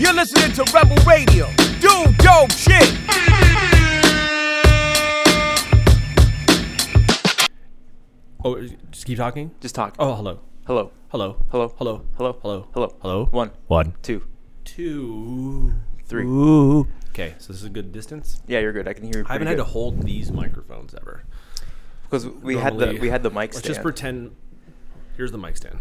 You're listening to Rebel Radio. Do dope shit. Oh, just keep talking. Just talk. Oh, hello, Hello. hello, Hello. hello, Hello. hello, Hello. hello. One, One, two, two, three. Ooh. Okay, so this is a good distance. Yeah, you're good. I can hear you. I haven't had to hold these microphones ever. because we had the we had the mic Let's stand. just pretend. Here's the mic stand.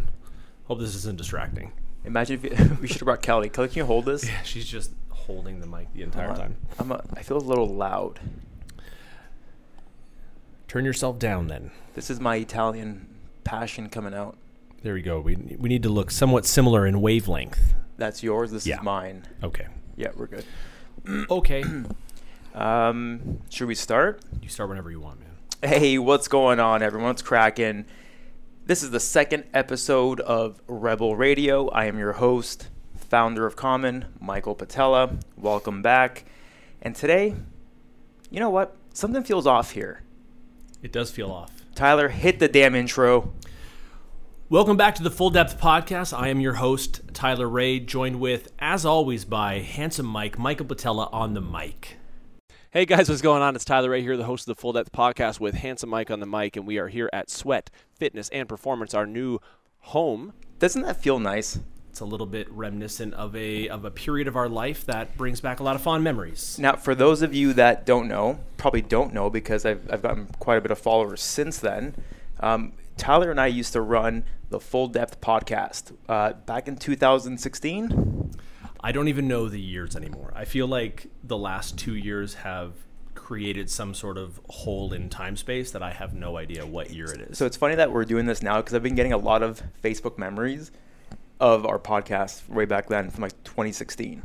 Hope this isn't distracting. Imagine if you, we should have brought Kelly. Kelly, can you hold this? Yeah, she's just holding the mic the entire time. I'm a, I feel a little loud. Turn yourself down, then. This is my Italian passion coming out. There we go. We we need to look somewhat similar in wavelength. That's yours. This Yeah. is mine. Okay. Yeah, we're good. Okay. Um, should we start? you start whenever you want, man. Hey, what's going on, everyone? It's cracking. This is the second episode of Rebel Radio. I am your host, founder of Common, Michael Patella. Welcome back. And today, you know what? Something feels off here. It does feel off. Tyler, hit the damn intro. Welcome back to the Full Depth Podcast. I am your host, Tyler Ray, joined with, as always, by handsome Mike, Michael Patella on the mic. Hey guys, what's going on? It's Tyler Ray here, the host of the Full Depth Podcast with Handsome Mike on the mic, and we are here at Sweat Fitness and Performance, our new home. Doesn't that feel nice? It's a little bit reminiscent of a of a period of our life that brings back a lot of fond memories. Now, for those of you that don't know, probably don't know because I've, I've gotten quite a bit of followers since then. Um, Tyler and I used to run the Full Depth podcast uh, back in 2016. I don't even know the years anymore. I feel like the last two years have created some sort of hole in time space that I have no idea what year it is. So it's funny that we're doing this now because I've been getting a lot of Facebook memories of our podcast way back then from like 2016.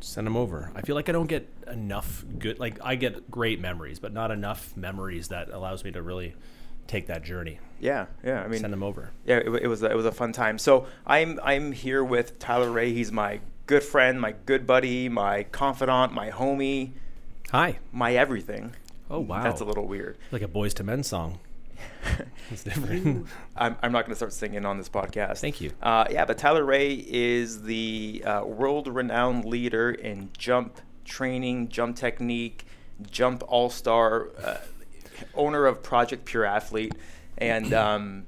send them over. I feel like I don't get enough good. Like I get great memories, but not enough memories that allows me to really take that journey. Yeah, yeah. I mean, Send them over. yeah, it, it was a, it was a fun time. So I'm I'm here with Tyler Ray. He's my good friend, my good buddy, my confidant, my homie, Hi. my everything. Oh wow. That's a little weird. like a Boyz II Men song. It's different. I'm, I'm not going to start singing on this podcast. Thank you. Uh, yeah, but Tyler Ray is the uh, world renowned leader in jump training, jump technique, jump all star, uh, owner of Project Pure Athlete. And um,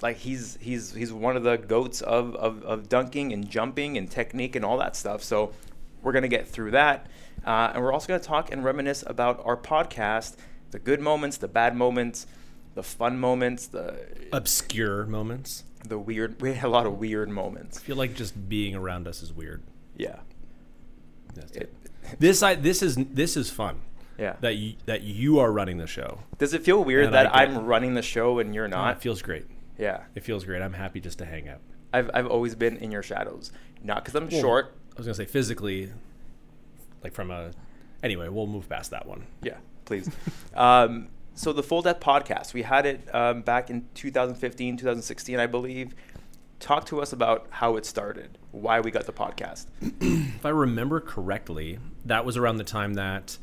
like he's he's he's one of the goats of, of, of dunking and jumping and technique and all that stuff. So we're gonna get through that, uh, and we're also gonna talk and reminisce about our podcast, the good moments, the bad moments, the fun moments, the Obscure moments. the weird. We had a lot of weird moments. I feel like just being around us is weird. Yeah, That's It- it. This I this is this is fun. yeah. That you, that you are running the show. Does it feel weird And that I'm running the show and you're not? it feels great. yeah, It feels great. I'm happy just to hang out. I've I've always been in your shadows, not because I'm Well, short. I was gonna say physically, like from a. Anyway, we'll move past that one. Yeah, please. um, so the Full Depth podcast, we had it um, back in 2015, 2016, I believe. Talk to us about how it started, why we got the podcast. if I remember correctly, that was around the time that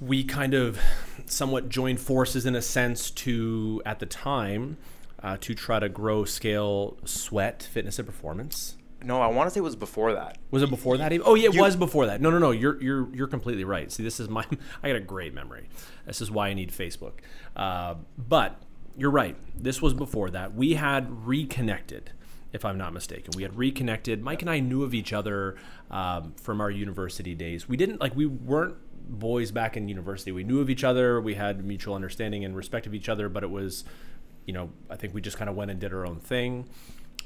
we kind of somewhat joined forces in a sense to, at the time, uh, to try to grow, scale, sweat, fitness, and performance. No, I want to say it was before that. Was it before that? Even? Oh, yeah, it You- was before that. No, no, no. You're you're you're completely right. See, this is my. I got a great memory. This is why I need Facebook. Uh, but you're right. This was before that. We had reconnected, if I'm not mistaken. We had reconnected. Mike and I knew of each other um, from our university days. We didn't like we weren't boys back in university. We knew of each other. We had mutual understanding and respect of each other. But it was, you know, I think we just kind of went and did our own thing.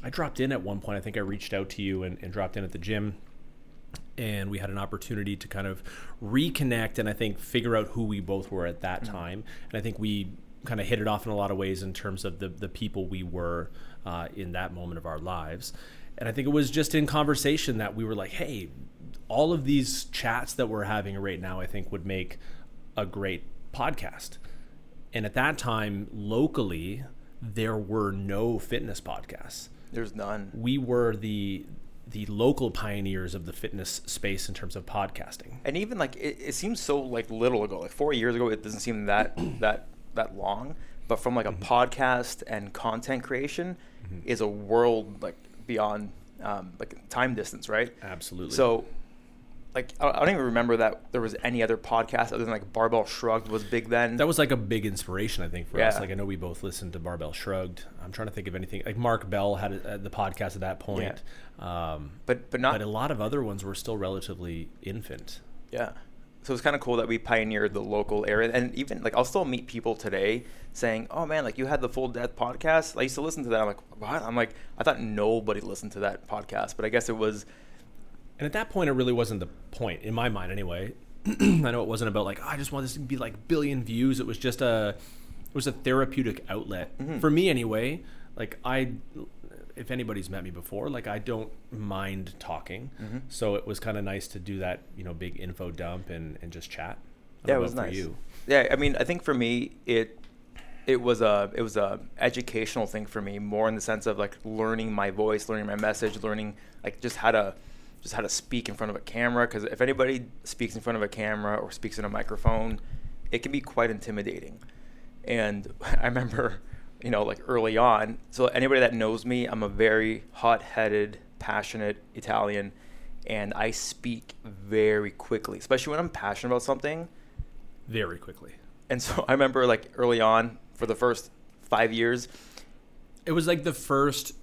I dropped in at one point. I think I reached out to you and, and dropped in at the gym and we had an opportunity to kind of reconnect and I think figure out who we both were at that time. And I think we kind of hit it off in a lot of ways in terms of the the people we were uh, in that moment of our lives. And I think it was just in conversation that we were like, hey, all of these chats that we're having right now, I think would make a great podcast. And at that time, locally, there were no fitness podcasts There's none. we were the the local pioneers of the fitness space in terms of podcasting. And even like it, it seems so like little ago, like four years ago, it doesn't seem that that that long. But from like a Mm-hmm. podcast and content creation is a world like beyond um, like time distance, right? Absolutely. So, like, I don't even remember that there was any other podcast other than like Barbell Shrugged was big then. that was like a big inspiration, I think, for us. Like I know we both listened to Barbell Shrugged. I'm trying to think of anything. Like Mark Bell had a, uh, the podcast at that point. Um, but but not but a lot of other ones were still relatively infant. Yeah. So it's kind of cool that we pioneered the local area, and even like I'll still meet people today saying, "Oh man, like you had the Full Depth podcast. I used to listen to that." I'm like, "What?" I'm like, I thought nobody listened to that podcast, but I guess it was. And at that point, it really wasn't the point in my mind, anyway. I know it wasn't about like oh, I just want this to be like billion views. It was just a it was a therapeutic outlet mm-hmm. for me, anyway. Like I, if anybody's met me before, like I don't mind talking. Mm-hmm. So it was kind of nice to do that, you know, big info dump and and just chat. Yeah, it was nice. For you. Yeah, I mean, I think for me, it it was a it was a educational thing for me, more in the sense of like learning my voice, learning my message, learning like just how to just how to speak in front of a camera. Because if anybody speaks in front of a camera or speaks in a microphone, it can be quite intimidating. And I remember, you know, like early on. So anybody that knows me, I'm a very hot-headed, passionate Italian, and I speak very quickly, especially when I'm passionate about something. Very quickly. And so I remember like early on for the first five years, It was like the first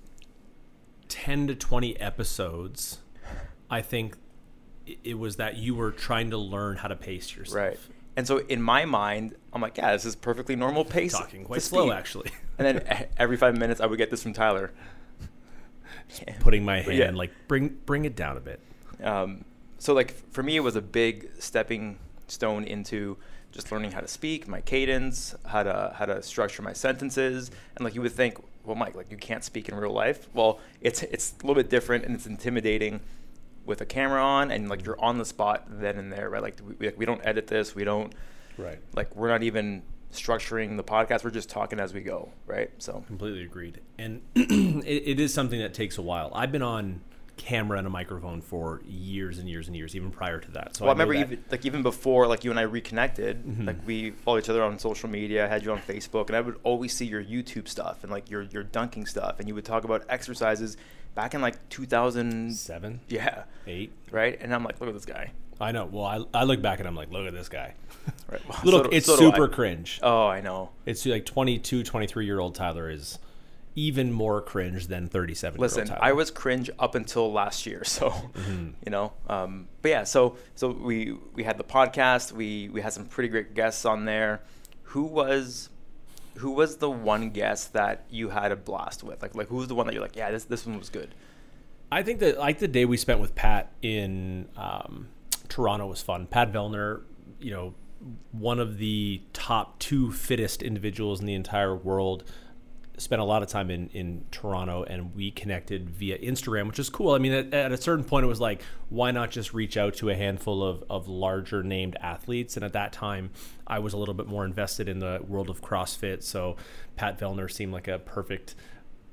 10 to 20 episodes. I think it was that you were trying to learn how to pace yourself. right? And so in my mind, I'm like, yeah, this is perfectly normal pace. Talking quite slow, actually. And then every five minutes, I would get this from Tyler. Putting my hand, Yeah. like, bring bring it down a bit. Um, so like for me, it was a big stepping stone into just learning how to speak, my cadence, how to how to structure my sentences, and like you would think, well, Mike, like you can't speak in real life. Well, it's it's a little bit different and it's intimidating with a camera on and like you're on the spot then and there, right? Like we, we, we don't edit this, we don't Right. like we're not even structuring the podcast. We're just talking as we go, right? So Completely agreed. And it, it is something that takes a while. I've been on camera and a microphone for years and years and years, even prior to that. So well, I, know remember even like even before like you and I reconnected, Mhm. like we follow each other on social media. I had you on Facebook, and I would always see your YouTube stuff and like your your dunking stuff, and you would talk about exercises back in like 2007. Yeah, eight. right. And I'm like, look at this guy. I know. Well, I, I look back and I'm like, look at this guy. Right. Well, look, so do- it's so super cringe. Oh, I know. It's like 22, 23 year old Tyler is even more cringe than 37 Listen, I was cringe up until last year, so Mm-hmm. you know. Um, but yeah, so so we we had the podcast. We we had some pretty great guests on there. Who was who was the one guest that you had a blast with? Like like who was the one that you're like, yeah, this this one was good. I think that like the day we spent with Pat in um, Toronto was fun. Pat Vellner, you know, one of the top two fittest individuals in the entire world, spent a lot of time in, in Toronto, and we connected via Instagram, which is cool. I mean, at, at a certain point, it was like, why not just reach out to a handful of, of larger named athletes? And at that time, I was a little bit more invested in the world of CrossFit, so Pat Vellner seemed like a perfect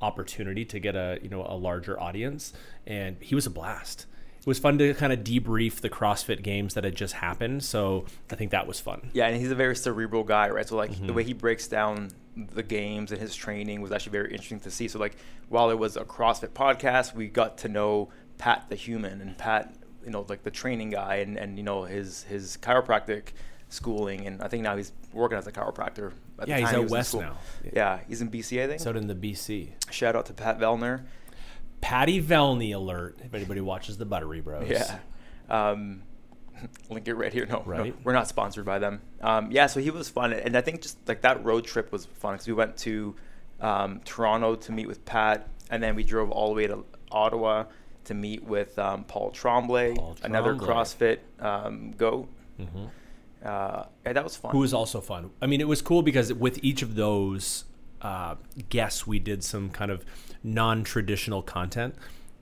opportunity to get a you know a larger audience and he was a blast it was fun to kind of debrief the crossfit games that had just happened so i think that was fun Yeah, and he's a very cerebral guy, right? So like the Mm-hmm. way he breaks down the games and his training was actually very interesting to see. So like while it was a CrossFit podcast, we got to know Pat the human and Pat, you know, like the training guy and, and you know his his chiropractic schooling and I think now he's working as a chiropractor. At the Yeah, he's in west now. Yeah, he's in BC, I think. so in the bc Shout out to Pat Vellner. Patty velney alert if anybody watches the buttery bros Yeah. Um, link it right here. No, no, we're not sponsored by them. Um, yeah, so he was fun, and I think just like that road trip was fun because we went to um, Toronto to meet with Pat, and then we drove all the way to Ottawa to meet with um, Paul Tremblay, Paul another CrossFit um, goat. Mhm. Uh, yeah, that was fun. who was also fun i mean it was cool because with each of those uh, guests we did some kind of non-traditional content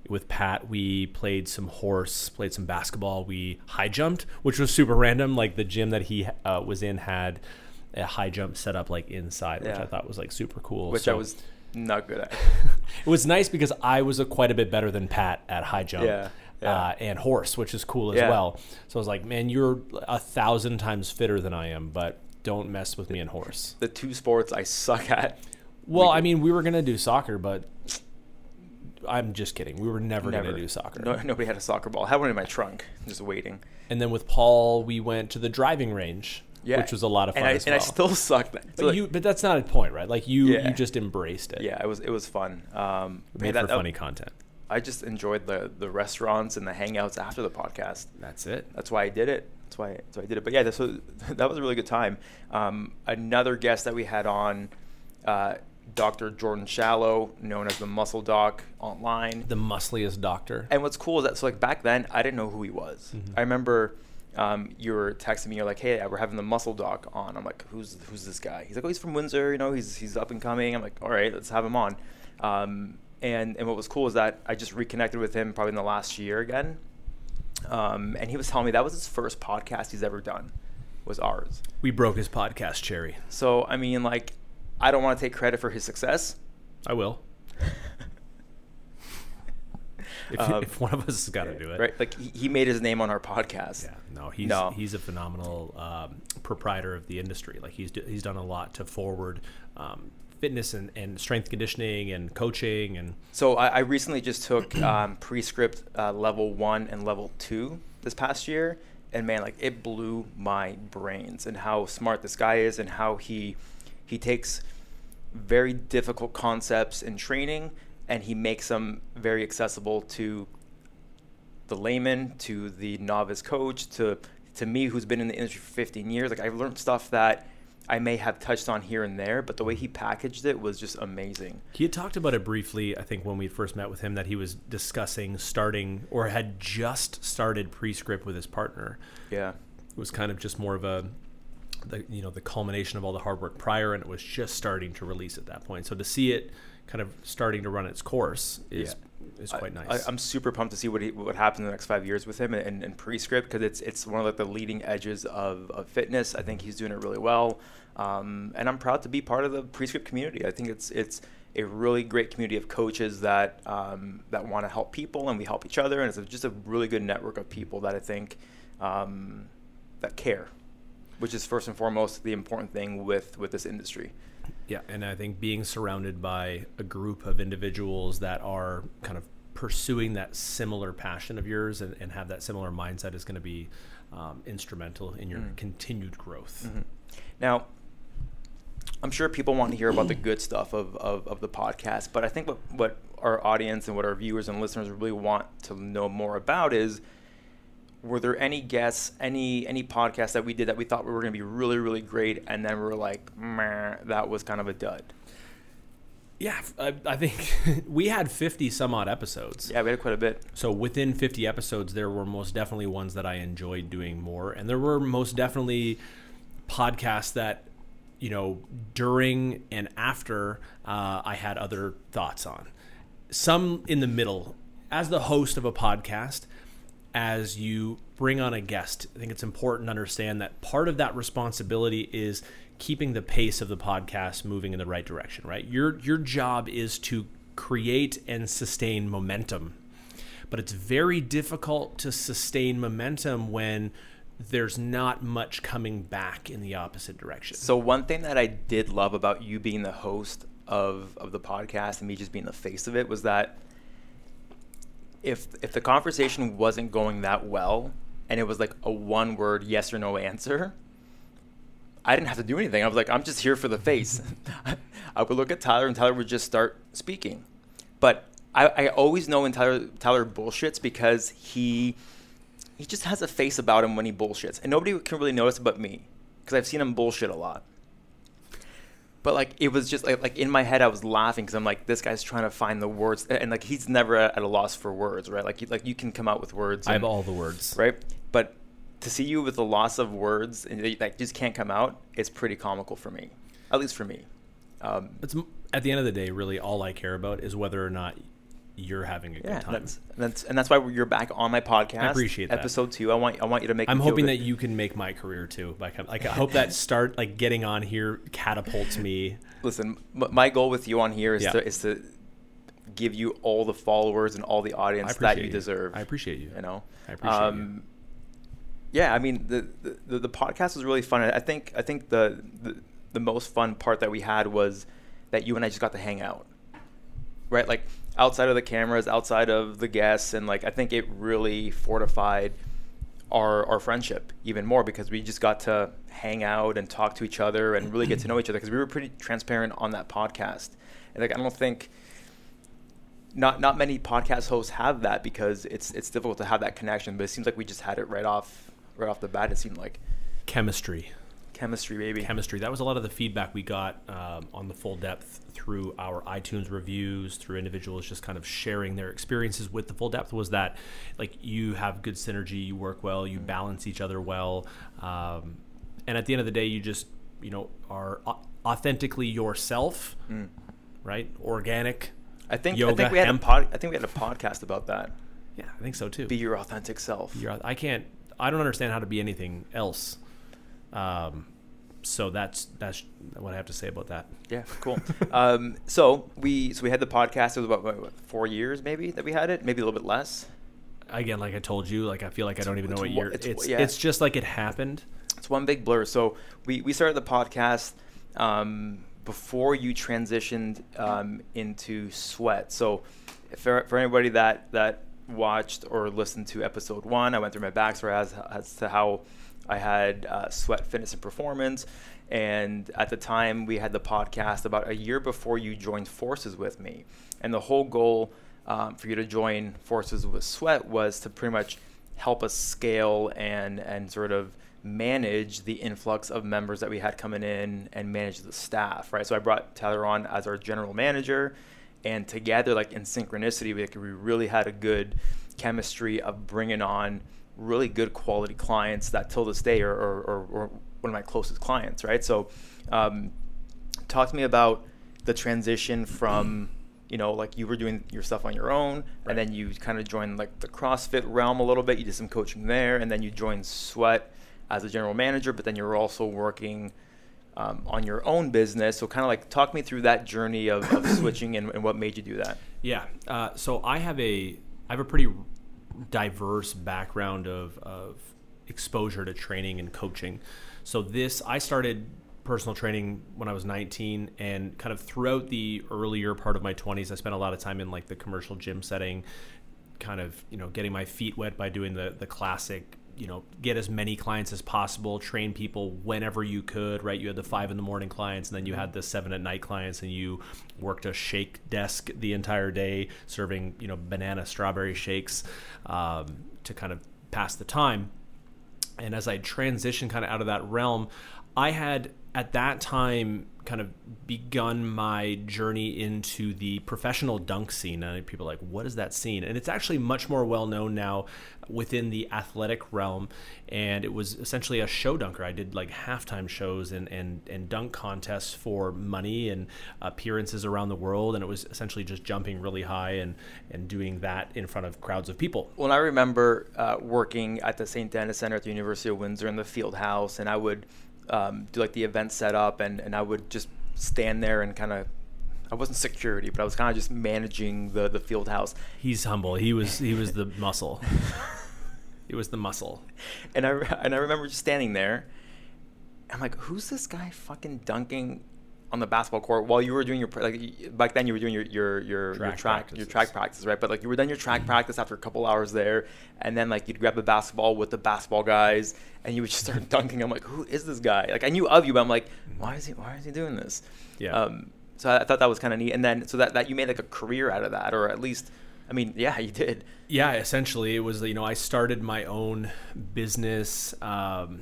with pat we played some horse played some basketball we high jumped which was super random like the gym that he uh, was in had a high jump set up like inside which Yeah. i thought was like super cool which I was not good at. it was nice because i was a quite a bit better than pat at high jump Yeah, yeah. Uh, and horse which is cool as Yeah. well so i was like man you're a thousand times fitter than i am but don't mess with me in horse the two sports I suck at. Well, I mean, we were gonna do soccer, but I'm just kidding. We were never, going to do soccer. No, nobody had a soccer ball. I had one in my trunk, just waiting. And then with Paul, we went to the driving range, Yeah, which was a lot of fun and I, as and. I still sucked. That. So, but like, you, but that's not a point, right? Like you, Yeah. you just embraced it. yeah, it was it was fun. Um, made that- for that- funny content. I just enjoyed the the restaurants and the hangouts after the podcast. That's it. That's why I did it. That's why that's why I did it. But yeah, this was, that was a really good time. Um, another guest that we had on, uh, Dr. Jordan Shallow, known as the Muscle Doc online. The muscliest doctor. And what's cool is that so like back then I didn't know who he was. Mm-hmm. I remember um, you were texting me. You're like, "Hey, we're having the Muscle Doc on." I'm like, "Who's who's this guy?" He's like, "Oh, he's from Windsor. You know, he's he's up and coming." I'm like, "All right, let's have him on." Um, and and what was cool is that I just reconnected with him probably in the last year again. Um, and he was telling me that was his first podcast he's ever done, was ours. we broke his podcast cherry. So I mean, like, I don't want to take credit for his success. I will. If, Um, if one of us has got to do it. Right? Like he, he made his name on our podcast. Yeah, no, he's No. he's a phenomenal um, proprietor of the industry. Like he's he's done a lot to forward um, fitness and, and strength conditioning and coaching and So I, I recently just took um, Pre-Script uh, level one and level two this past year, and man, like it blew my brains and how smart this guy is and how he he takes very difficult concepts in training and he makes them very accessible to the layman, to the novice coach, to to me who's been in the industry for 15 years. Like I've learned stuff that I may have touched on here and there, but the way he packaged it was just amazing. He had talked about it briefly, I think, when we first met with him, that he was discussing starting or had just started Pre-Script with his partner. Yeah. It was kind of just more of a, the, you know, the culmination of all the hard work prior, and it was just starting to release at that point. So to see it kind of starting to run its course is is quite nice. I, am super pumped to see what he, what happens in the next five years with him and, and Pre-Script because it's it's one of like the leading edges of, of fitness. I think he's doing it really well, um, and I'm proud to be part of the Pre-Script community. I think it's it's a really great community of coaches that um, that want to help people and we help each other, and it's just a really good network of people that I think um, that care, which is first and foremost the important thing with with this industry. Yeah, and I think being surrounded by a group of individuals that are kind of pursuing that similar passion of yours and, and have that similar mindset is going to be um, instrumental in your Mm. continued growth. Mhm. Now, I'm sure people want to hear about the good stuff of, of, of the podcast, but I think what, what our audience and what our viewers and listeners really want to know more about is were there any guests, any any podcasts that we did that we thought we were going to be really, really great, and then we were like, Meh, that was kind of a dud? Yeah, I think we had 50 some odd episodes. Yeah, we had quite a bit. So within 50 episodes, there were most definitely ones that I enjoyed doing more, and there were most definitely podcasts that, you know, during and after uh, I had other thoughts on. Some in the middle. As the host of a podcast, as you bring on a guest, I think it's important to understand that part of that responsibility is keeping the pace of the podcast moving in the right direction, right? Your your job is to create and sustain momentum. But it's very difficult to sustain momentum when there's not much coming back in the opposite direction. So one thing that I did love about you being the host of, of the podcast and me just being the face of it was that if if the conversation wasn't going that well and it was like a one word yes or no answer, I didn't have to do anything. I was like, I'm just here for the face. I would look at Tyler and Tyler would just start speaking. But I, I always know when Tyler Tyler bullshits because he he just has a face about him when he bullshits, and nobody can really notice but me because I've seen him bullshit a lot. But like it was just like, like in my head, I was laughing because I'm like, this guy's trying to find the words, and like he's never at a loss for words, right? Like you, like you can come out with words, I have and- all the words. right? But to see you with the loss of words and they like just can't come out, it's pretty comical for me, at least for me. Um, It's at the end of the day, really all I care about is whether or not you're having a yeah, good time. that's, that's and that's why you're back on my podcast. I appreciate that. episode two. I want I want you to make. I'm hoping that you can make my career too. Like, I- like I hope that start like getting on here catapults me. listen. My goal with you on here is Yeah. to is to give you all the followers and all the audience that you deserve. I appreciate you. you know I appreciate um, yeah i mean the, the the podcast was really fun i think i think the, the the most fun part that we had was that you and i just got to hang out right? Like outside of the cameras, outside of the guests, and like I think it really fortified our our friendship even more because we just got to hang out and talk to each other and really get to know each other because we were pretty transparent on that podcast. And like I don't think not not many podcast hosts have that because it's it's difficult to have that connection. But it seems like we just had it right off right off the bat. It seemed like Chemistry. Chemistry, baby. chemistry. That was a lot of the feedback we got um, on the full depth through our iTunes reviews, through individuals just kind of sharing their experiences with the full depth. Was that like you have good synergy, you work well, you balance each other well, um, and at the end of the day, you just you know are authentically yourself, right? Organic. I think I think we had hemp. a pod, I think we had a podcast about that. Yeah, I think so too. Be your authentic self. You're, I can't. I don't understand how to be anything else. Um, so that's that's what I have to say about that. Yeah, cool. um, so we so we had the podcast. It was about what, what, four years, maybe that we had it, maybe a little bit less. Again, like I told you, like I feel like I don't even know what year. it's It's one- it's, just like it happened. It's one big blur. So we, we started the podcast um, before you transitioned um, into sweat. So for, for anybody that that watched or listened to episode one, I went through my backstory as, as to how I had uh, sweat fitness and performance. And at the time, we had the podcast about a year before you joined forces with me. And the whole goal um, for you to join forces with sweat was to pretty much help us scale and and sort of manage the influx of members that we had coming in and manage the staff right so i brought tyler on as our general manager and together like in synchronicity we, we really had a good chemistry of bringing on really good quality clients that till this day are, are, are, are one of my closest clients right? So um, talk to me about the transition from you know like you were doing your stuff on your own and then you kind of joined like the crossfit realm a little bit. You did some coaching there and then you joined sweat as a general manager but then you're also working um, on your own business. So kind of like talk me through that journey of, of switching and, and what made you do that. Yeah. Uh, so I have a I have a pretty diverse background of of exposure to training and coaching. So this I started personal training when I was 19 and kind of throughout the earlier part of my 20s I spent a lot of time in like the commercial gym setting kind of you know getting my feet wet by doing the the classic you know get as many clients as possible train people whenever you could right? You had the five in the morning clients and then you had the seven at night clients and you worked a shake desk the entire day serving you know banana strawberry shakes um, to kind of pass the time. And as I transitioned kind of out of that realm, I had at that time kind of begun my journey into the professional dunk scene. And people are like, what is that scene? And it's actually much more well known now within the athletic realm. And it was essentially a show dunker. I did like halftime shows and, and, and dunk contests for money and appearances around the world. And it was essentially just jumping really high and, and doing that in front of crowds of people. Well, I remember uh, working at the St. Denis Center at the University of Windsor in the field house, and I would um, do like the event setup, and, and I would just stand there and kind of. I wasn't security, but I was kind of just managing the, the field house. He's humble. He was he was the muscle. He was the muscle. And I, and I remember just standing there. I'm like, who's this guy fucking dunking on the basketball court while you were doing your like back then you were doing your your your your Track track your track practice right? But like you were done your track practice after a couple hours there and then like you'd grab the basketball with the basketball guys and you would just start dunking. I'm like who is this guy? Like I knew of you but I'm like why is he why is he doing this? Yeah. um so I, I thought that was kind of neat and then so that that you made like a career out of that or at least I mean yeah you did. Yeah, essentially, it was you know I started my own business. Um,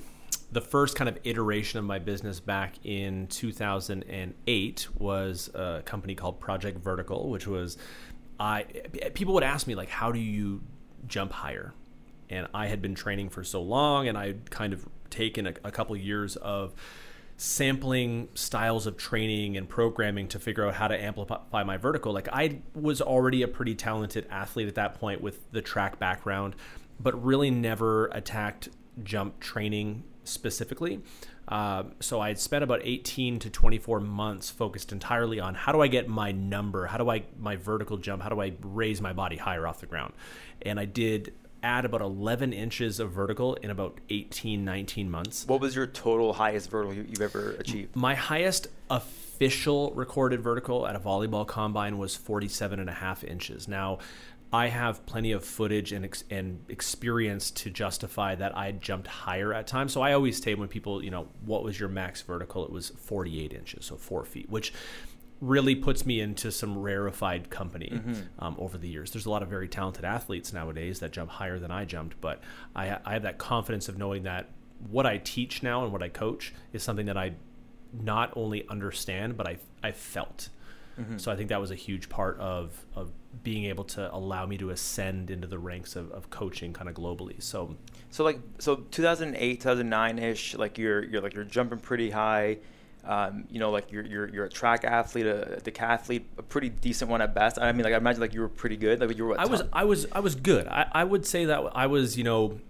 the first kind of iteration of my business back in 2008 was a company called Project Vertical, which was I people would ask me like, how do you jump higher? And I had been training for so long, and I'd kind of taken a, a couple years of sampling styles of training and programming to figure out how to amplify my vertical. Like I was already a pretty talented athlete at that point with the track background, but really never attacked jump training specifically. Um, so I had spent about 18 to 24 months focused entirely on how do I get my number, how do I my vertical jump, how do I raise my body higher off the ground, and I did add about 11 inches of vertical in about 18, 19 months. What was your total highest vertical you've ever achieved? My highest official recorded vertical at a volleyball combine was 47 and a half inches. Now, I have plenty of footage and, ex- and experience to justify that I jumped higher at times. So I always say when people, you know, what was your max vertical? It was 48 inches, so four feet, which really puts me into some rarefied company um, over the years. There's a lot of very talented athletes nowadays that jump higher than I jumped, but I, I have that confidence of knowing that what I teach now and what I coach is something that I not only understand, but I, I felt. So I think that was a huge part of, of being able to allow me to ascend into the ranks of, of coaching kind of globally. So So like so 2008 2009 ish like you're you're like you're jumping pretty high. Um, you know, like you're, you're you're a track athlete, a, a decathlete, a pretty decent one at best. I mean, like I imagine like you were pretty good. Like you were. I was I was I was good. I, I would say that I was you know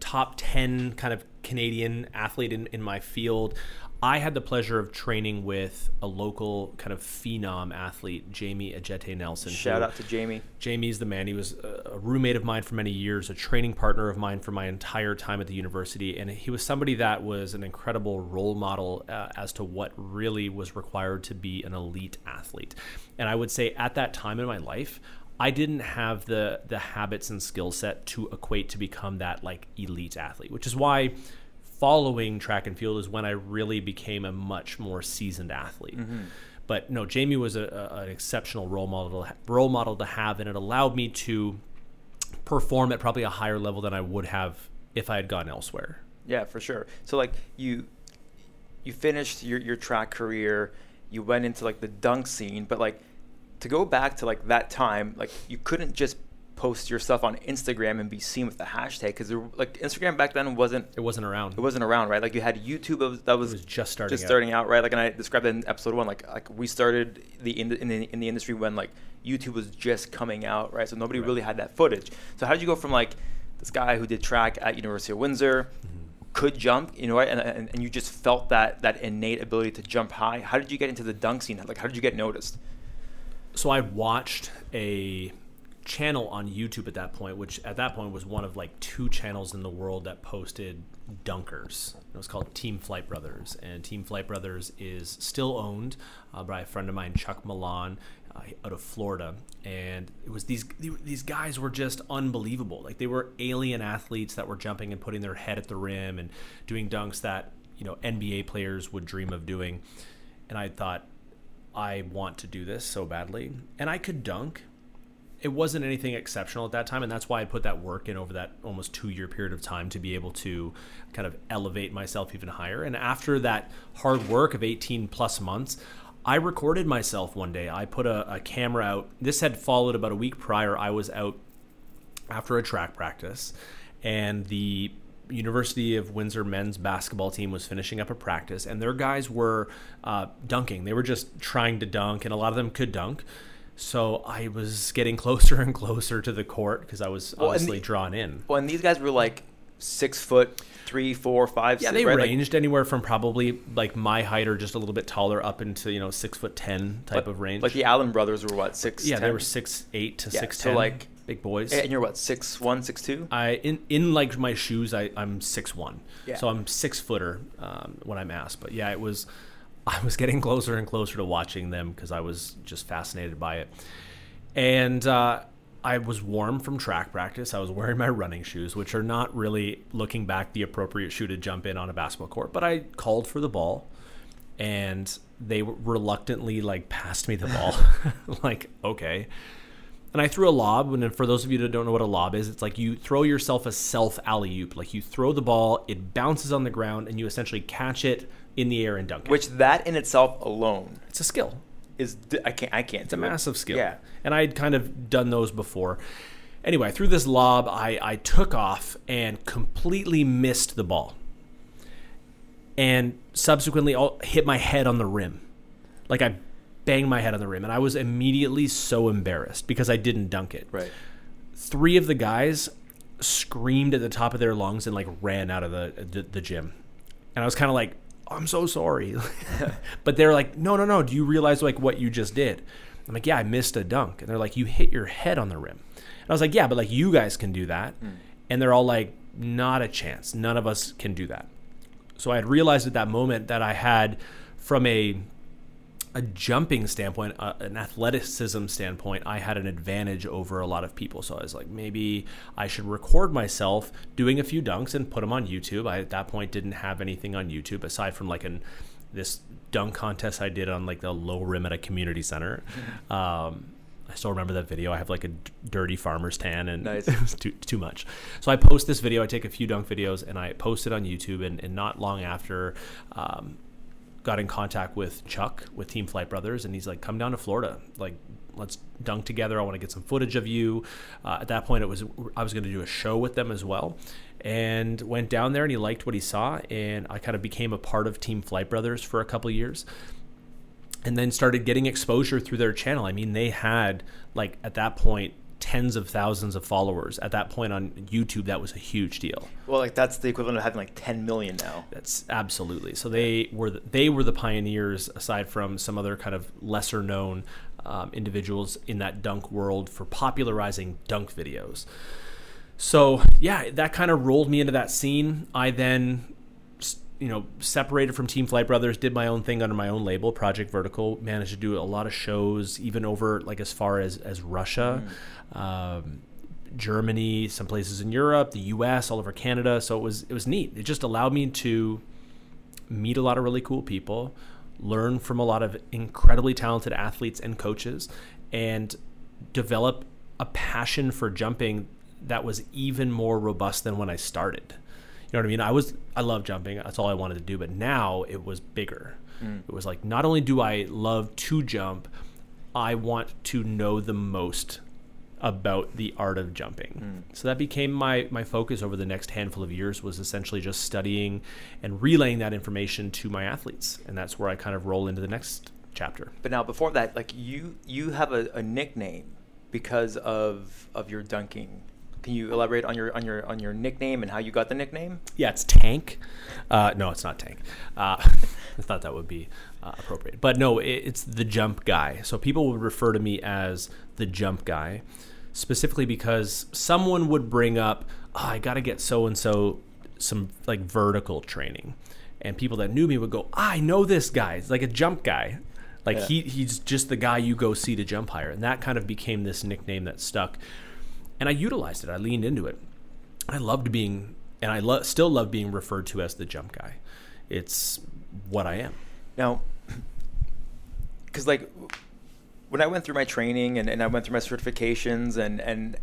top ten kind of Canadian athlete in, in my field. I had the pleasure of training with a local kind of phenom athlete, Jamie Adjetey-Nelson. Shout out to Jamie. Jamie's the man. He was a a roommate of mine for many years, a training partner of mine for my entire time at the university, and he was somebody that was an incredible role model uh, as to what really was required to be an elite athlete. And I would say at that time in my life, I didn't have the the habits and skill set to equate to become that like elite athlete, which is why following track and field is when I really became a much more seasoned athlete. Mm-hmm. But no, Jamie was a, a, an exceptional role model role model to have, and it allowed me to perform at probably a higher level than I would have if I had gone elsewhere. Yeah, for sure. So like you you finished your your track career, you went into like the dunk scene, but like to go back to like that time, like you couldn't just post your stuff on Instagram and be seen with the hashtag because like Instagram back then wasn't It wasn't around. it wasn't around, right? Like you had YouTube that was, was, was just starting just out. starting out, right? Like, and I described that in episode one. Like, like we started the in the, in the in the industry when like YouTube was just coming out, right? So nobody Right. really had that footage. So how did you go from like this guy who did track at University of Windsor, Mm-hmm. could jump, you know, right? And, and and you just felt that that innate ability to jump high. How did you get into the dunk scene? Like, how did you get noticed? so I watched a channel on YouTube at that point, which at that point was one of like two channels in the world that posted dunkers. It was called Team Flight Brothers, and Team Flight Brothers is still owned uh, by a friend of mine, Chuck Milan, uh, out of Florida. And it was these these guys were just unbelievable. Like they were alien athletes that were jumping and putting their head at the rim and doing dunks that you know NBA players would dream of doing. And I thought, I want to do this so badly. And I could dunk. It wasn't anything exceptional at that time, and that's why I put that work in over that almost two year period of time to be able to kind of elevate myself even higher. And after that hard work of 18 plus months, I recorded myself one day. I put a, a camera out. This had followed about a week prior. I was out after a track practice, and the University of Windsor men's basketball team was finishing up a practice, and their guys were uh, dunking. They were just trying to dunk, and a lot of them could dunk. So I was getting closer and closer to the court because I was Well, obviously the- drawn in. Well, and these guys were like six foot, three, four, five. Yeah, six, they right? Like, ranged anywhere from probably like my height or just a little bit taller up into you know six foot ten type of range. Like the Allen brothers were what six? yeah, they were six eight to Yeah, six so, ten. like- big boys. And you're what six one, six two? I in in like my shoes, I I'm six one, Yeah. so I'm six footer um, when I'm asked. But yeah, it was I was getting closer and closer to watching them because I was just fascinated by it, and uh, I was warm from track practice. I was wearing my running shoes, which are not really looking back the appropriate shoe to jump in on a basketball court. But I called for the ball, and they reluctantly like passed me the ball, like okay and I threw a lob. And for those of you that don't know what a lob is, it's like you throw yourself a self alley oop. Like you throw the ball, it bounces on the ground, and you essentially catch it in the air and dunk it. Which that in itself alone it's a skill. is I can't I can't. It's a massive skill. Yeah. And I had kind of done those before. Anyway, I threw this lob. I, I took off and completely missed the ball. And subsequently I'll hit my head on the rim. Like I banged my head on the rim. And I was immediately so embarrassed because I didn't dunk it. Right. three of the guys screamed at the top of their lungs and like ran out of the the, the gym and i was kind of like i'm so sorry but they're like no no no do you realize like what you just did i'm like yeah i missed a dunk and they're like you hit your head on the rim and I was like, yeah, but like you guys can do that. Hmm. And they're all like, not a chance. None of us can do that. So I had realized at that moment that I had, from a a jumping standpoint, uh, an athleticism standpoint, I had an advantage over a lot of people. So I was like, maybe I should record myself doing a few dunks and put them on YouTube. I at that point didn't have anything on YouTube aside from like an this dunk contest I did on like the low rim at a community center. Um, I still remember that video. I have like a d- dirty farmer's tan, and Nice. it was too too much. So I post this video. I take a few dunk videos, and I post it on YouTube. And, and not long after, um, got in contact with Chuck with Team Flight Brothers, and he's like, "Come down to Florida, like." Let's dunk together. I want to get some footage of you. Uh, at that point, it was I was going to do a show with them as well, and went down there. And he liked what he saw, and I kind of became a part of Team Flight Brothers for a couple years and then started getting exposure through their channel. I mean, they had like at that point tens of thousands of followers. At that point on YouTube, that was a huge deal. Well, like that's the equivalent of having like 10 million now. That's absolutely. So they were the, they were the pioneers, aside from some other kind of lesser known um, individuals in that dunk world for popularizing dunk videos. So yeah, that kind of rolled me into that scene. I then you know separated from Team Flight Brothers, did my own thing under my own label, Project Vertical. Managed to do a lot of shows, even over like as far as as Russia. Um, Germany, some places in Europe, the U.S., all over Canada. So it was it was neat. It just allowed me to meet a lot of really cool people, learn from a lot of incredibly talented athletes and coaches, and develop a passion for jumping that was even more robust than when I started. You know what I mean? I was I love jumping. That's all I wanted to do, but now it was bigger. Mm. It was like not only do I love to jump, I want to know the most about the art of jumping. Mm. So that became my my focus over the next handful of years was essentially just studying and relaying that information to my athletes, and that's where I kind of roll into the next chapter. But now before that, like you you have a, a nickname because of of your dunking. Can you elaborate on your on your on your nickname and how you got the nickname? Yeah, it's Tank. Uh, no, it's not Tank. Uh, I thought that would be uh, appropriate, but no, it, it's the Jump Guy. So people would refer to me as the Jump Guy, specifically because someone would bring up, oh, "I got to get so and so some like vertical training," and people that knew me would go, "I know this guy. It's like a jump guy." Like Yeah. he he's just the guy you go see to jump higher, and that kind of became this nickname that stuck. And I utilized it. I leaned into it. I loved being, and I lo- still love being referred to as the jump guy. It's what I am. Now, because like when I went through my training and, and I went through my certifications and and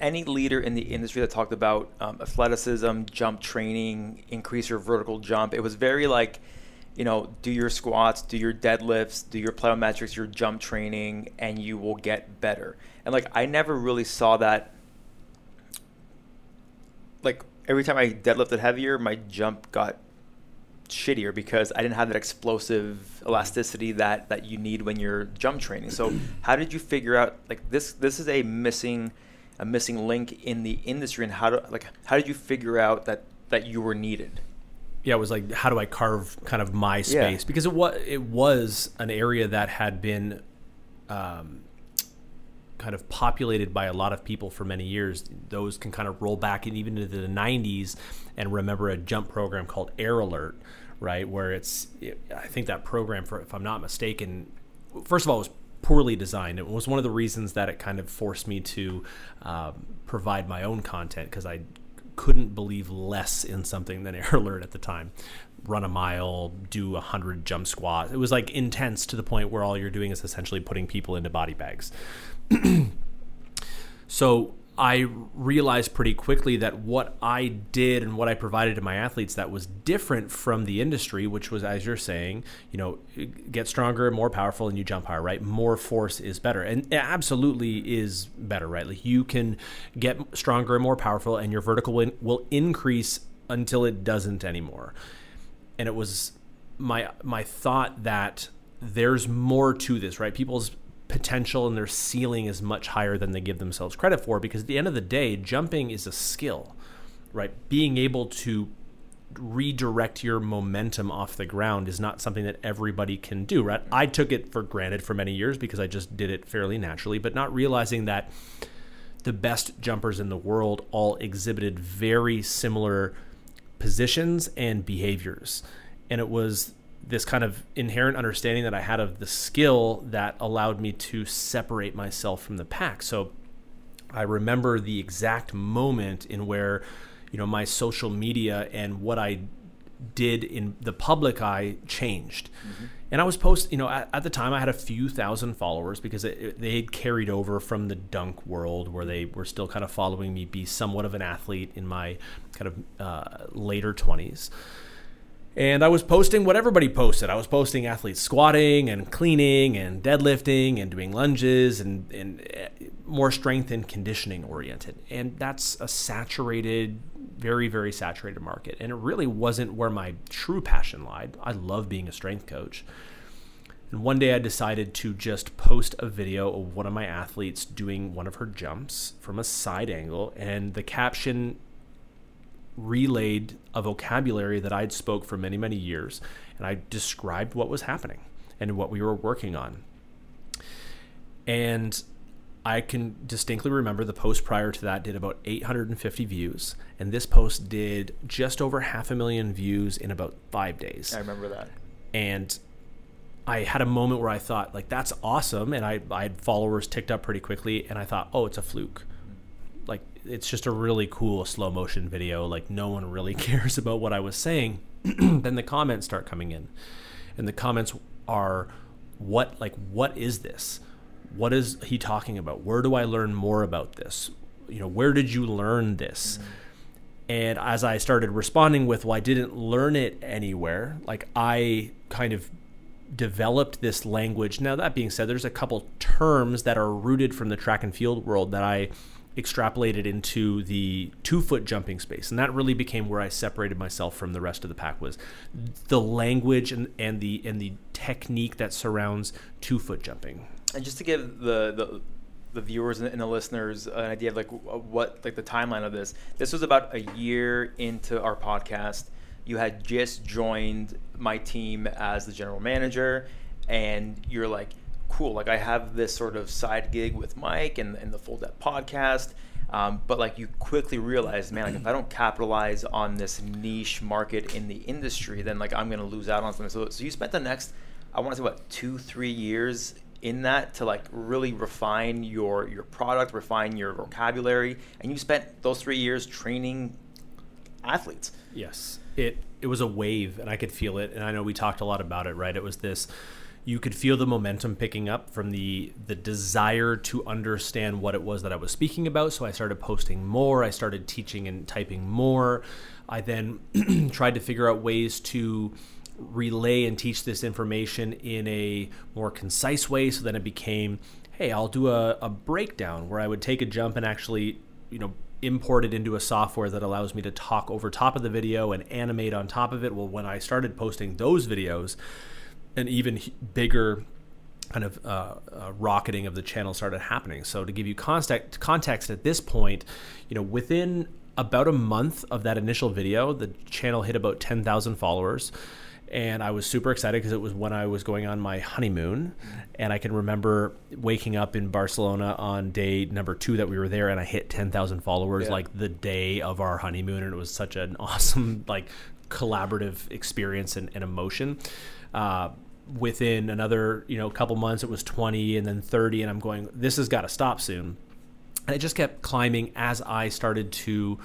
any leader in the industry that talked about um, athleticism, jump training, increase your vertical jump, it was very like, you know, do your squats, do your deadlifts, do your plyometrics, your jump training, and you will get better. And like I never really saw that. Like every time I deadlifted heavier, my jump got shittier because I didn't have that explosive elasticity that that you need when you're jump training. So how did you figure out like this this is a missing a missing link in the industry and how do like how did you figure out that that you were needed? Yeah, it was like how do I carve kind of my space because it was it was an area that had been um, kind of populated by a lot of people for many years. Those can kind of roll back and even into the '90s and remember a jump program called Air Alert, right? Where it's I think that program, for if I'm not mistaken, first of all, it was poorly designed. It was one of the reasons that it kind of forced me to um, provide my own content because I couldn't believe less in something than Air Alert at the time. Run a mile, do a hundred jump squats. It was like intense to the point where all you're doing is essentially putting people into body bags. so I realized pretty quickly that what I did and what I provided to my athletes that was different from the industry, which was, as you're saying, you know, get stronger and more powerful and you jump higher, right? More force is better. And it absolutely is better, right? Like you can get stronger and more powerful and your vertical will increase until it doesn't anymore. And it was my my thought that there's more to this, right? People's potential and their ceiling is much higher than they give themselves credit for because at the end of the day, jumping is a skill, right? Being able to redirect your momentum off the ground is not something that everybody can do, right? I took it for granted for many years because I just did it fairly naturally, but not realizing that the best jumpers in the world all exhibited very similar positions and behaviors. And it was this kind of inherent understanding that I had of the skill that allowed me to separate myself from the pack. So I remember the exact moment in where, you know, my social media and what I did in the public eye changed. Mm-hmm. And I was post, you know, at, at, the time I had a few thousand followers because it, it, they had carried over from the dunk world where they were still kind of following me be somewhat of an athlete in my kind of uh, later 20s. And I was posting what everybody posted. I was posting athletes squatting and cleaning and deadlifting and doing lunges and, and eh, more strength and conditioning oriented. And that's a saturated, very, very saturated market. And it really wasn't where my true passion lied. I love being a strength coach. And one day I decided to just post a video of one of my athletes doing one of her jumps from a side angle. And the caption relayed a vocabulary that I'd spoke for many, many years, and I described what was happening and what we were working on. And I can distinctly remember the post prior to that did about 850 views, and this post did just over half a million views in about five days. I remember that. And I had a moment where I thought, like, that's awesome. And I, I had followers ticked up pretty quickly, and I thought, oh, it's a fluke it's just a really cool slow motion video. Like no one really cares about what I was saying. then the comments start coming in, and the comments are, "What like what is this? What is he talking about? Where do I learn more about this? You know, where did you learn this?" Mm-hmm. And as I started responding with, "Well, I didn't learn it anywhere," like I kind of developed this language. Now, that being said, there's a couple terms that are rooted from the track and field world that I extrapolated into the two foot jumping space. And that really became where i separated myself from the rest of the pack was the language and, and the and the technique that surrounds two foot jumping. And just to give the, the the viewers and the listeners an idea of like uh, what like the timeline of this this was about a year into our podcast. You had just joined my team as the general manager and you're like cool. Like I have this sort of side gig with Mike and, and the Full Depth podcast. Um, but like you quickly realize, man, like if I don't capitalize on this niche market in the industry, then like I'm gonna lose out on something. So, so you spent the next, I want to say, what two, three years in that to like really refine your your product, refine your vocabulary, and you spent those three years training athletes. Yes, it it was a wave, and I could feel it, and I know we talked a lot about it. Right, it was this you could feel the momentum picking up from the the desire to understand what it was that I was speaking about. So I started posting more. I started teaching and typing more. I then tried to figure out ways to relay and teach this information in a more concise way. So then it became, hey, I'll do a, a breakdown where I would take a jump and actually, you know, import it into a software that allows me to talk over top of the video and animate on top of it. Well, when I started posting those videos, an even bigger kind of uh, uh, rocketing of the channel started happening. So to give you context, context at this point, you know, within about a month of that initial video, the channel hit about 10,000 followers. And I was super excited because it was when I was going on my honeymoon. And I can remember waking up in Barcelona on day number two that we were there, and I hit 10,000 followers yeah. like the day of our honeymoon. And it was such an awesome, like, collaborative experience and, and emotion. Uh, within another you know couple months it was 20 and then 30 and i'm going this has got to stop soon. And it just kept climbing as i started to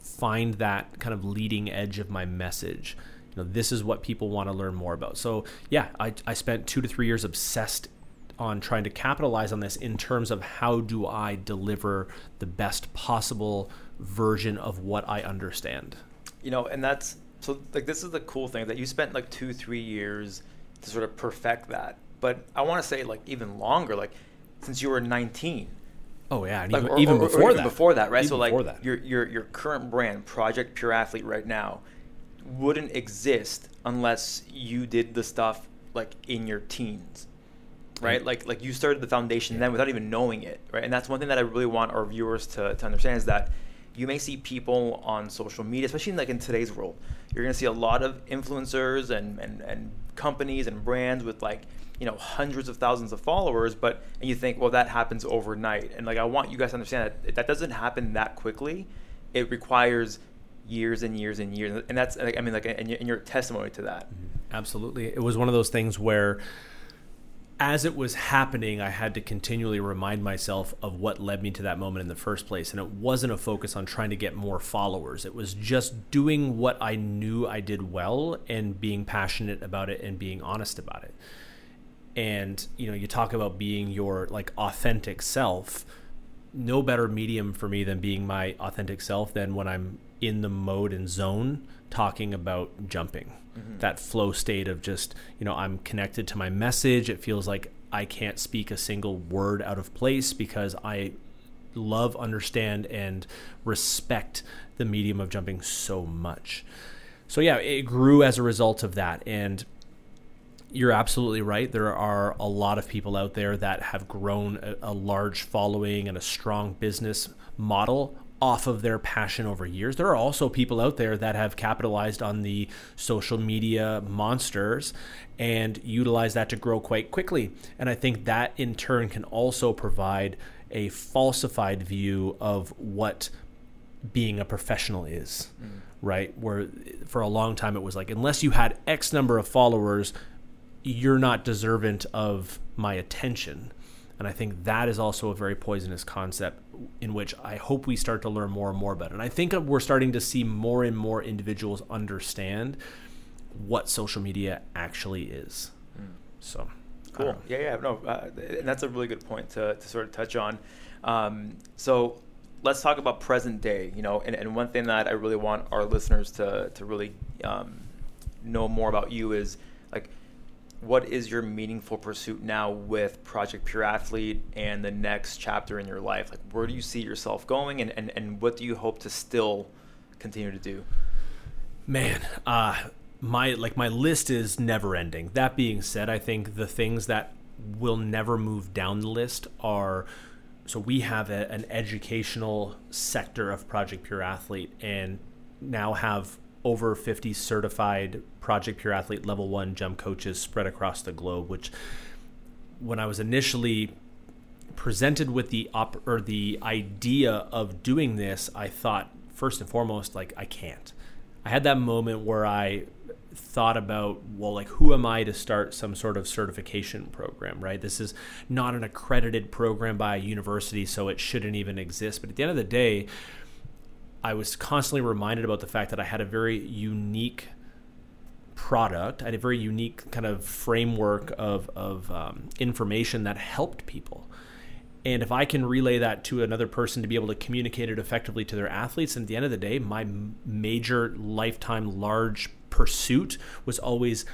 find that kind of leading edge of my message. You know this is what people want to learn more about. So yeah i, I spent two to three years obsessed on trying to capitalize on this in terms of how do i deliver the best possible version of what i understand. You know and that's so like this is the cool thing that you spent like two three years to sort of perfect that. But I want to say like even longer, like since you were 19. Oh yeah, like, even, or, even, before or even that. Before that, right? Even so like that. your your your current brand, Project Pure Athlete, right now, wouldn't exist unless you did the stuff like in your teens, right? Like like you started the foundation yeah. then without even knowing it, right? And that's one thing that I really want our viewers to to understand is that you may see people on social media, especially in, like in today's world, you're going to see a lot of influencers and, and, and companies and brands with like you know hundreds of thousands of followers but and you think well that happens overnight. And like i want you guys to understand that that doesn't happen that quickly it requires years and years and years. And that's like, i mean like and you're testimony to that. Absolutely. It was one of those things where, as it was happening, I had to continually remind myself of what led me to that moment in the first place. And it wasn't a focus on trying to get more followers, it was just doing what I knew I did well and being passionate about it and being honest about it. And, you know, you talk about being your like authentic self. No better medium for me than being my authentic self than when I'm in the mode and zone talking about jumping mm-hmm. that flow state of just you know i'm connected to my message it feels like i can't speak a single word out of place because i love understand and respect the medium of jumping so much so yeah it grew as a result of that and you're absolutely right. There are a lot of people out there that have grown a, a large following and a strong business model off of their passion over years. There are also people out there that have capitalized on the social media monsters and utilize that to grow quite quickly. And I think that in turn can also provide a falsified view of what being a professional is, mm. right? Where for a long time it was like, unless you had X number of followers, you're not deserving of my attention. And I think that is also a very poisonous concept in which I hope we start to learn more and more about. It. And I think we're starting to see more and more individuals understand what social media actually is. Mm. So cool. Yeah, yeah, no, uh, and that's a really good point to, to sort of touch on. Um, so let's talk about present day. You know, and, and one thing that I really want our listeners to to really um, know more about you is like what is your meaningful pursuit now with Project Pure Athlete and the next chapter in your life? Like, where do you see yourself going, and, and, and what do you hope to still continue to do? Man, uh, my like my list is never ending. That being said, I think the things that will never move down the list are so we have a, an educational sector of Project Pure Athlete, and now have over 50 certified Project Pure Athlete level one jump coaches spread across the globe, which when I was initially presented with the op- or the idea of doing this, I thought first and foremost, like I can't. I had that moment where I thought about, well, like who am I to start some sort of certification program, right? This is not an accredited program by a university, so it shouldn't even exist. But at the end of the day, I was constantly reminded about the fact that I had a very unique product. I had a very unique kind of framework of, of um, information that helped people. And if I can relay that to another person to be able to communicate it effectively to their athletes, and at the end of the day, my major lifetime large pursuit was always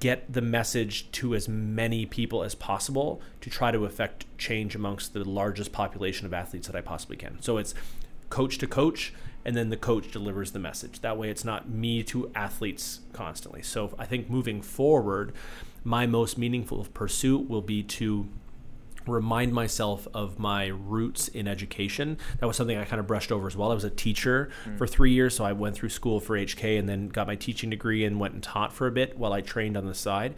get the message to as many people as possible to try to affect change amongst the largest population of athletes that I possibly can. So it's coach to coach and then the coach delivers the message. That way, it's not me to athletes constantly. So I think moving forward, my most meaningful pursuit will be to remind myself of my roots in education. That was something I kind of brushed over as well. I was a teacher mm. for three years, so I went through school for HK and then got my teaching degree and went and taught for a bit while I trained on the side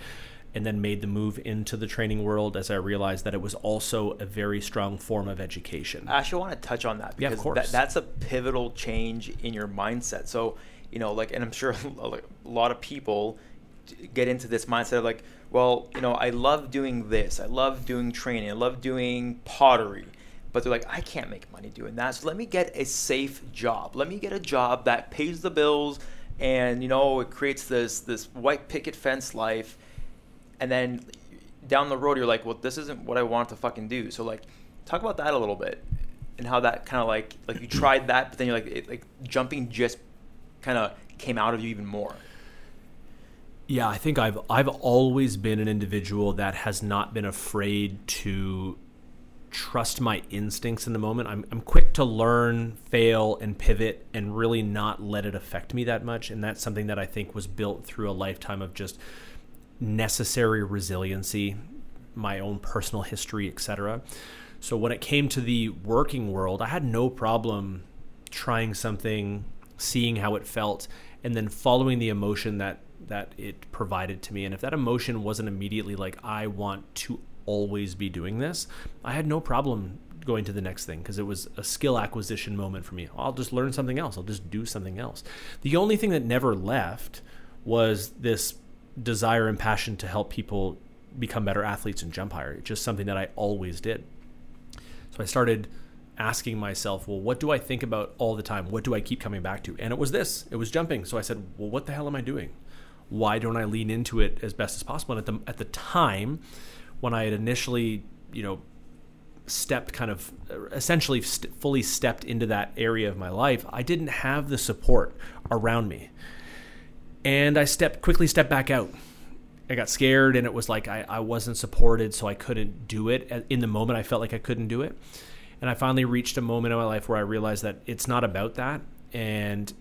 and then made the move into the training world as I realized that it was also a very strong form of education. I actually want to touch on that because yeah. That, that's a pivotal change in your mindset. So, you know, like, and I'm sure a lot of people get into this mindset of like, well, you know, I love doing this, I love doing training, I love doing pottery. But they're like, I can't make money doing that. So let me get a safe job. Let me get a job that pays the bills and, you know, it creates this this white picket fence life and then down the road you're like, well, this isn't what I want to fucking do. So like, talk about that a little bit and how that kind of like like you tried that, but then you're like it, like jumping just kind of came out of you even more. Yeah, I think I've I've always been an individual that has not been afraid to trust my instincts in the moment. I'm I'm quick to learn, fail, and pivot, and really not let it affect me that much. And that's something that I think was built through a lifetime of just necessary resiliency, my own personal history, etc. So when it came to the working world, I had no problem trying something, seeing how it felt, and then following the emotion that that it provided to me. And if that emotion wasn't immediately like, I want to always be doing this, I had no problem going to the next thing because it was a skill acquisition moment for me. I'll just learn something else. I'll just do something else. The only thing that never left was this desire and passion to help people become better athletes and jump higher. It's just something that I always did. So I started asking myself, well, what do I think about all the time? What do I keep coming back to? And it was this. It was jumping. So I said, well, what the hell am I doing? Why don't I lean into it as best as possible? And at the at the time, when I had initially, you know, stepped kind of essentially st- fully stepped into that area of my life, I didn't have the support around me. And I stepped quickly stepped back out. I got scared and it was like I, I wasn't supported, so I couldn't do it. In the moment, I felt like I couldn't do it. And I finally reached a moment in my life where I realized that it's not about that. And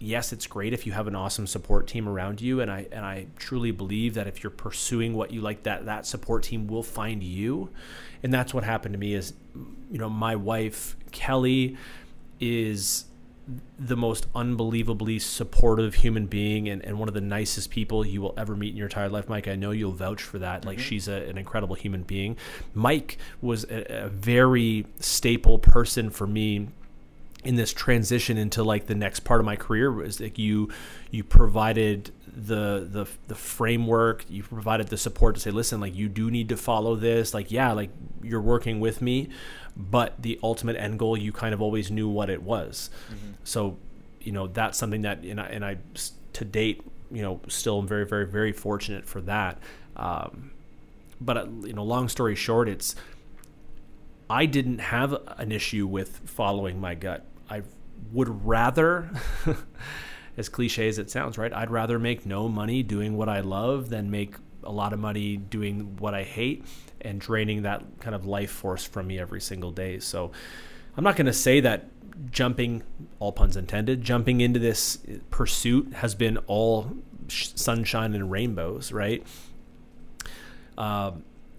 yes, it's great if you have an awesome support team around you. And I and I truly believe that if you're pursuing what you like, that that support team will find you. And that's what happened to me. Is you know my wife Kelly is the most unbelievably supportive human being and, and one of the nicest people you will ever meet in your entire life mike. I know you'll vouch for that. Like mm-hmm. she's a, an incredible human being. Mike was a, a very staple person for me in this transition into like the next part of my career was like you you provided the the the framework you provided the support to say listen like you do need to follow this. Like yeah like you're working with me but the ultimate end goal you kind of always knew what it was. Mm-hmm. so you know that's something that and I, and I to date you know still am very very very fortunate for that. Um, but uh, you know long story short it's I didn't have an issue with following my gut. I would rather, as cliche as it sounds, right? I'd rather make no money doing what I love than make a lot of money doing what I hate and draining that kind of life force from me every single day. So I'm not going to say that jumping, all puns intended, jumping into this pursuit has been all sunshine and rainbows, right? Uh,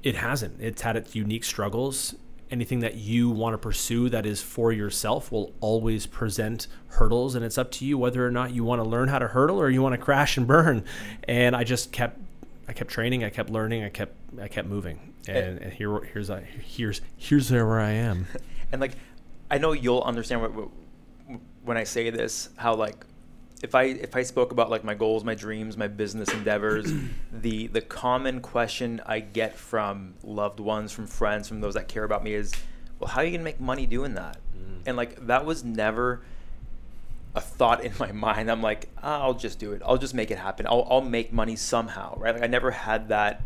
it hasn't. It's had its unique struggles anything that you want to pursue that is for yourself will always present hurdles and it's up to you whether or not you want to learn how to hurdle or you want to crash and burn. And i just kept i kept training i kept learning i kept i kept moving. And, and here here's I, here's here's where i am. And like i know you'll understand what, what when i say this how like if I if I spoke about like my goals, my dreams, my business endeavors, the the common question I get from loved ones, from friends, from those that care about me is, well, how are you gonna make money doing that? Mm. And like that was never a thought in my mind. I'm like, oh, I'll just do it. I'll just make it happen. I'll I'll make money somehow, right? Like I never had that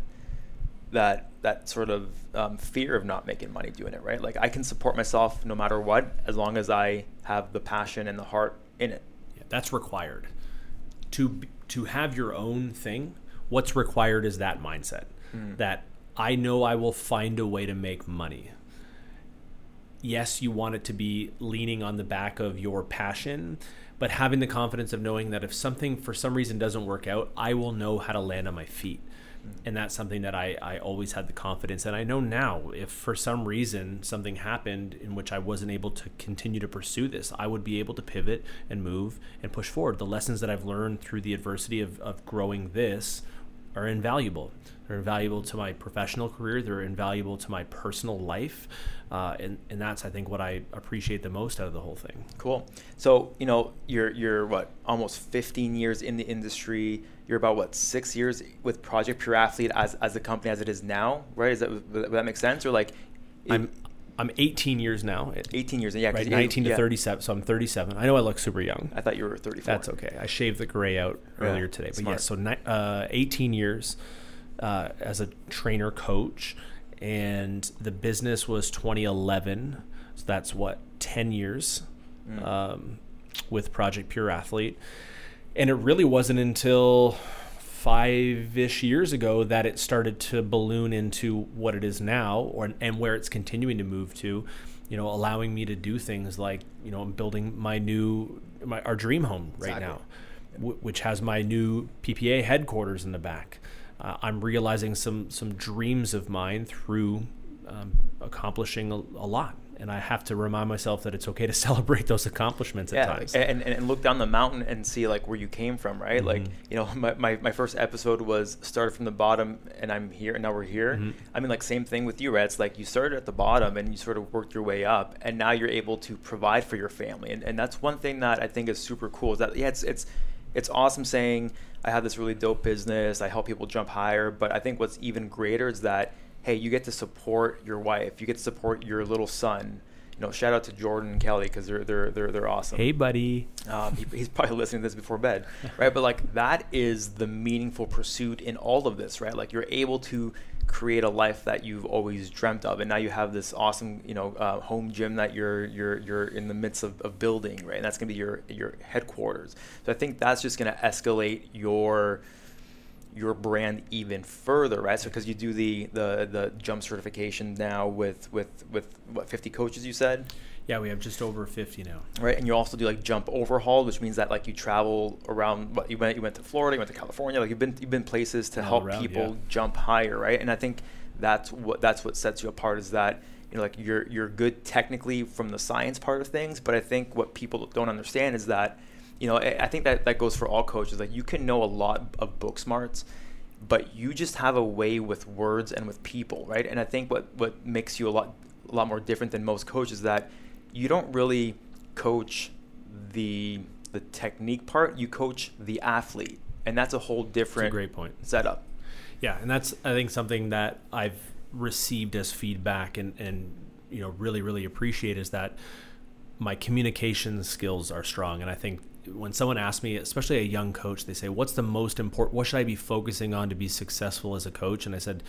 that that sort of um, fear of not making money doing it, right? Like I can support myself no matter what, as long as I have the passion and the heart in it. That's required. To to have your own thing, what's required is that mindset. Mm. That I know I will find a way to make money. Yes, you want it to be leaning on the back of your passion, but having the confidence of knowing that if something for some reason doesn't work out, I will know how to land on my feet and that's something that I, I always had the confidence and i know now if for some reason something happened in which i wasn't able to continue to pursue this i would be able to pivot and move and push forward. The lessons that i've learned through the adversity of, of growing this are invaluable. They're invaluable to my professional career. They're invaluable to my personal life. Uh, and, and that's I think what I appreciate the most out of the whole thing. Cool. So you know you're you're what almost 15 years in the industry you're about what six years with Project Pure Athlete as as a company as it is now, right? Is that would that make sense or like? I'm I'm 18 years now. 18 years, yeah. Right, 19 to yeah. 37. So I'm 37. I know I look super young. I thought you were 34. That's okay. I shaved the gray out earlier yeah, today, but smart. yeah. So ni- uh, 18 years uh, as a trainer coach, and the business was 2011. So that's what 10 years mm. um, with Project Pure Athlete and it really wasn't until five ish years ago that it started to balloon into what it is now, or and where it's continuing to move to. You know, allowing me to do things like you know, I'm building my new my our dream home right exactly. now, w- which has my new PPA headquarters in the back. Uh, I'm realizing some some dreams of mine through um, accomplishing a, a, lot and I have to remind myself that it's okay to celebrate those accomplishments at yeah, times. and, and, and look down the mountain and see like where you came from, right? Like Mhm. you know, my, my, my first episode was started from the bottom, and I'm here, and now we're here. Mhm. I mean, like same thing with you, right? It's like you started at the bottom, and you sort of worked your way up, and now you're able to provide for your family, and, and that's one thing that I think is super cool. Is that yeah, it's it's it's awesome saying I have this really dope business, I help people jump higher, but I think what's even greater is that hey, you get to support your wife, you get to support your little son. You know, shout out to Jordan and Kelly because they're they're they're they're awesome. hey, buddy. Um, he, he's probably listening to this before bed, right? But like that is the meaningful pursuit in all of this, right? Like you're able to create a life that you've always dreamt of, and now you have this awesome, you know, uh, home gym that you're you're you're in the midst of, of building, right? And that's gonna be your your headquarters. So I think that's just gonna escalate your your brand even further, right? So because you do the the the jump certification now with with with what 50 coaches you said Yeah, we have just over 50 now. right? And you also do like jump overhaul, which means that like you travel around. What you went, you went to Florida, you went to California, like you've been you've been places to All help around, people yeah. jump higher, right? And I think that's what that's what sets you apart is that you know like you're you're good technically from the science part of things, but I think what people don't understand is that you know I, I think that that goes for all coaches. Like you can know a lot of book smarts. But you just have a way with words and with people, right? And I think what, what makes you a lot a lot more different than most coaches is that you don't really coach the the technique part you coach the athlete and that's a whole It's a different great point. setup Yeah, and that's I think something that I've received as feedback and and you know really really appreciate is that my communication skills are strong and I think when someone asks me especially a young coach they say what's the most important what should I be focusing on to be successful as a coach? And I said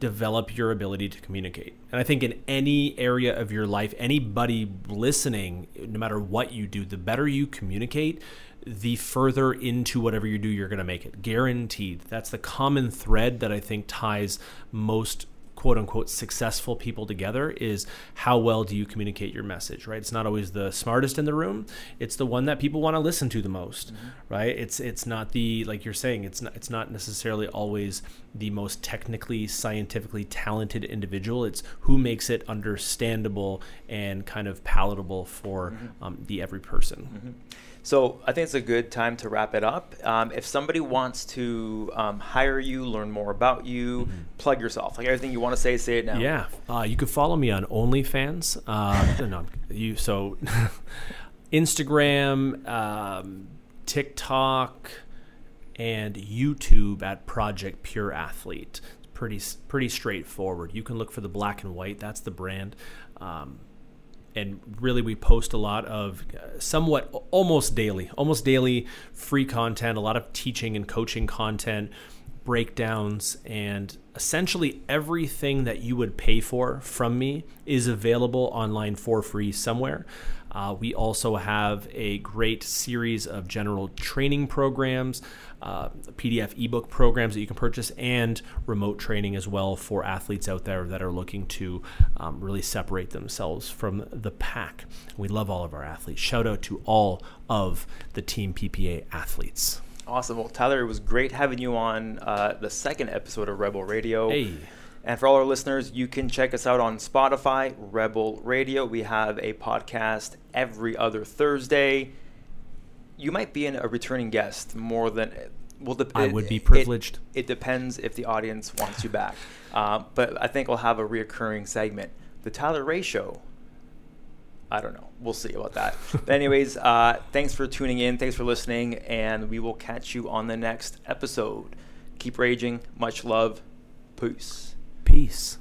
develop your ability to communicate. And I think in any area of your life anybody listening no matter what you do the better you communicate the further into whatever you do you're going to make it. Guaranteed. That's the common thread that i think ties most quote unquote successful people together is how well do you communicate your message right? It's not always the smartest in the room. It's the one that people want to listen to the most mm-hmm. right? It's it's not the like you're saying it's not it's not necessarily always the most technically scientifically talented individual. It's who makes it understandable and kind of palatable for mm-hmm. um, the every person mm-hmm. So i think it's a good time to wrap it up um, if somebody wants to um, hire you learn more about you plug yourself like everything you want to say say it now Yeah, uh, you can follow me on OnlyFans. Uh, no, you so Instagram, um, TikTok, and YouTube at Project Pure Athlete. It's pretty pretty straightforward. You can look for the black and white. That's the brand. Um, and really we post a lot of uh, somewhat almost daily almost daily free content a lot of teaching and coaching content breakdowns and essentially everything that you would pay for from me is available online for free somewhere uh, we also have a great series of general training programs, uh, PDF ebook programs that you can purchase, and remote training as well for athletes out there that are looking to um, really separate themselves from the pack. We love all of our athletes. Shout out to all of the Team PPA athletes. awesome well tyler it was great having you on uh, the second episode of rebel radio Hey. And for all our listeners, you can check us out on Spotify, Rebel Radio. We have a podcast every other Thursday. You might be in a returning guest more than well. Dep- I would be privileged. It, it depends if the audience wants you back, uh, but I think we'll have a reoccurring segment. The Tyler Ray Show. I don't know. We'll see about that. but anyways, uh, thanks for tuning in. Thanks for listening, and we will catch you on the next episode. Keep raging. Much love. Peace. Peace.